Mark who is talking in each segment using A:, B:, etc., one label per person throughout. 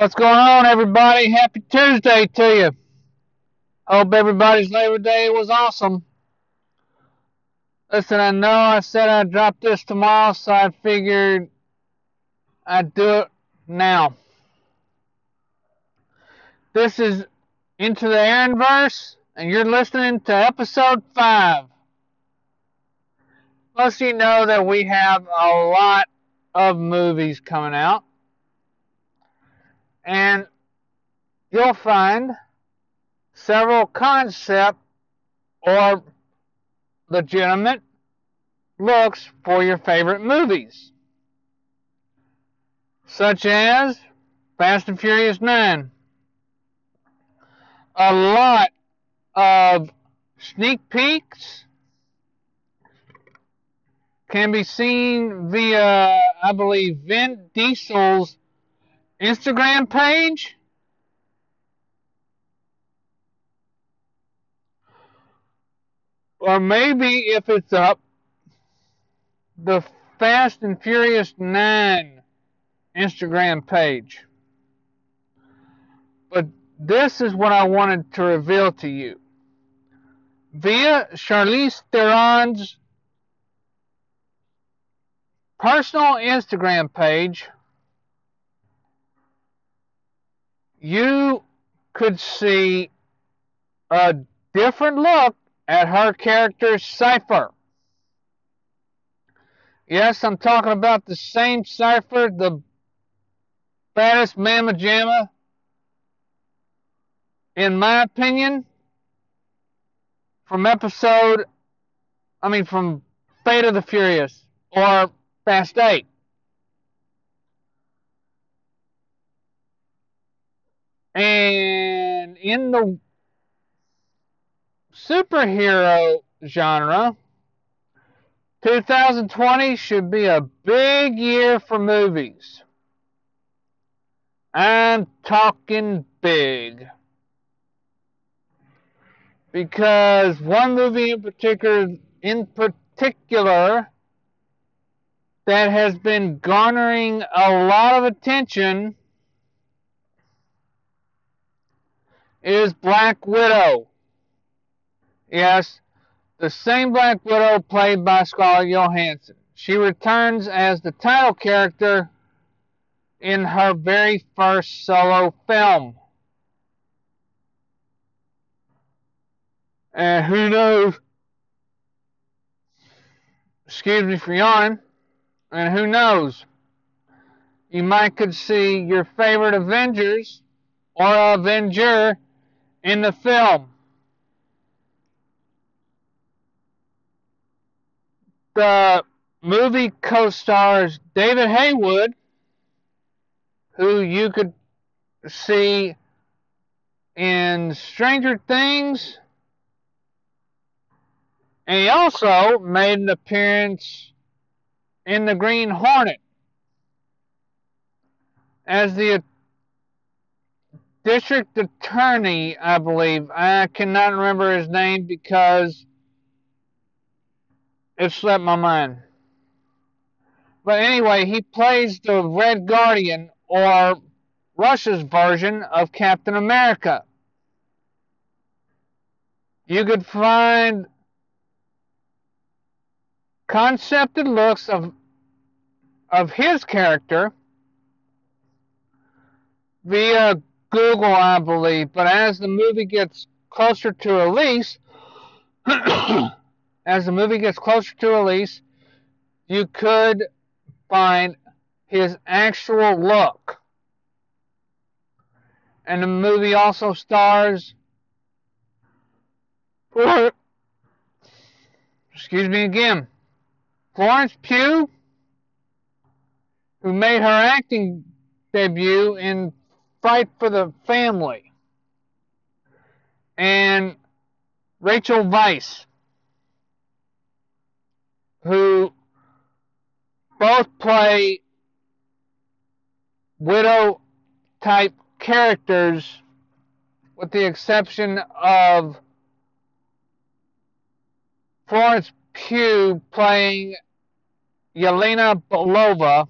A: What's going on, everybody? Happy Tuesday to you. Hope everybody's Labor Day was awesome. Listen, I know I said I'd drop this tomorrow, so I figured I'd do it now. This is Into the Aaronverse, and you're listening to episode 5. Plus, you know that we have a lot of movies coming out. And you'll find several concept or legitimate looks for your favorite movies, such as Fast and Furious 9. A lot of sneak peeks can be seen via, I believe, Vin Diesel's Instagram page. Or maybe if it's up, the Fast and Furious 9 Instagram page. But this is what I wanted to reveal to you. Via Charlize Theron's personal Instagram page, you could see a different look at her character's Cypher. Yes, I'm talking about the same Cypher, the baddest mamma jamma, in my opinion, from episode, I mean, from Fate of the Furious or Fast 8. And in the superhero genre, 2020 should be a big year for movies. I'm talking big. Because one movie in particular in particular that has been garnering a lot of attention is Black Widow. Yes, the same Black Widow played by Scarlett Johansson. She returns as the title character in her very first solo film. And who knows? Excuse me for yawning. And who knows? You might could see your favorite Avengers or Avenger in the film. The movie co stars David Haywood, who you could see in Stranger Things. And he also made an appearance in The Green Hornet as the district attorney, I believe. I cannot remember his name because it slipped my mind. But anyway, he plays the Red Guardian or Russia's version of Captain America. You could find concepted looks of of his character via Google, I believe. But as the movie gets closer to release, as the movie gets closer to release, you could find his actual look. And the movie also stars excuse me again, Florence Pugh, who made her acting debut in Fight for the Family, and Rachel Weisz, who both play widow type characters, with the exception of Florence Pugh playing Yelena Belova,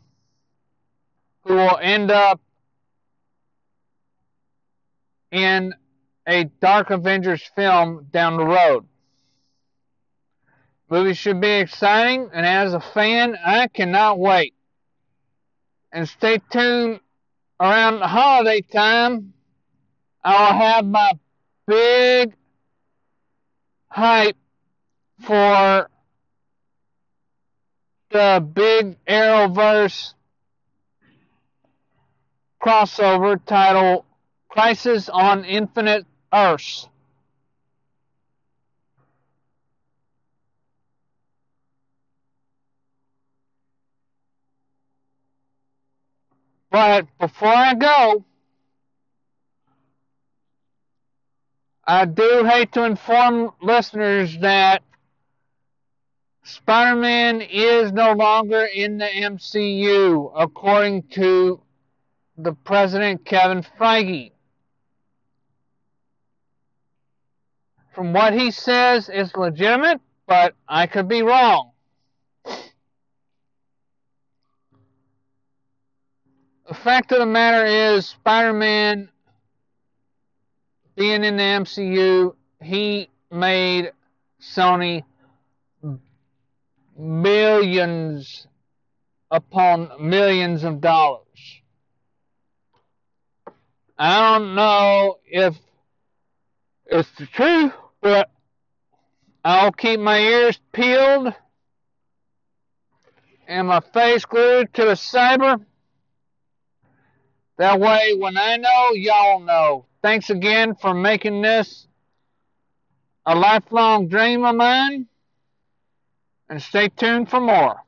A: who will end up in a Dark Avengers film down the road. Movie should be exciting, and as a fan, I cannot wait. And stay tuned around the holiday time. I'll have my big hype for the big Arrowverse crossover titled Crisis on Infinite Earths. But before I go, I do hate to inform listeners that Spider Man is no longer in the MCU, according to the president, Kevin Feige. From what he says, is legitimate, but I could be wrong. The fact of the matter is, Spider Man being in the MCU, he made Sony millions upon millions of dollars. I don't know if it's the truth, but I'll keep my ears peeled and my face glued to the cyber. That way, when I know, y'all know. Thanks again for making this a lifelong dream of mine. And stay tuned for more.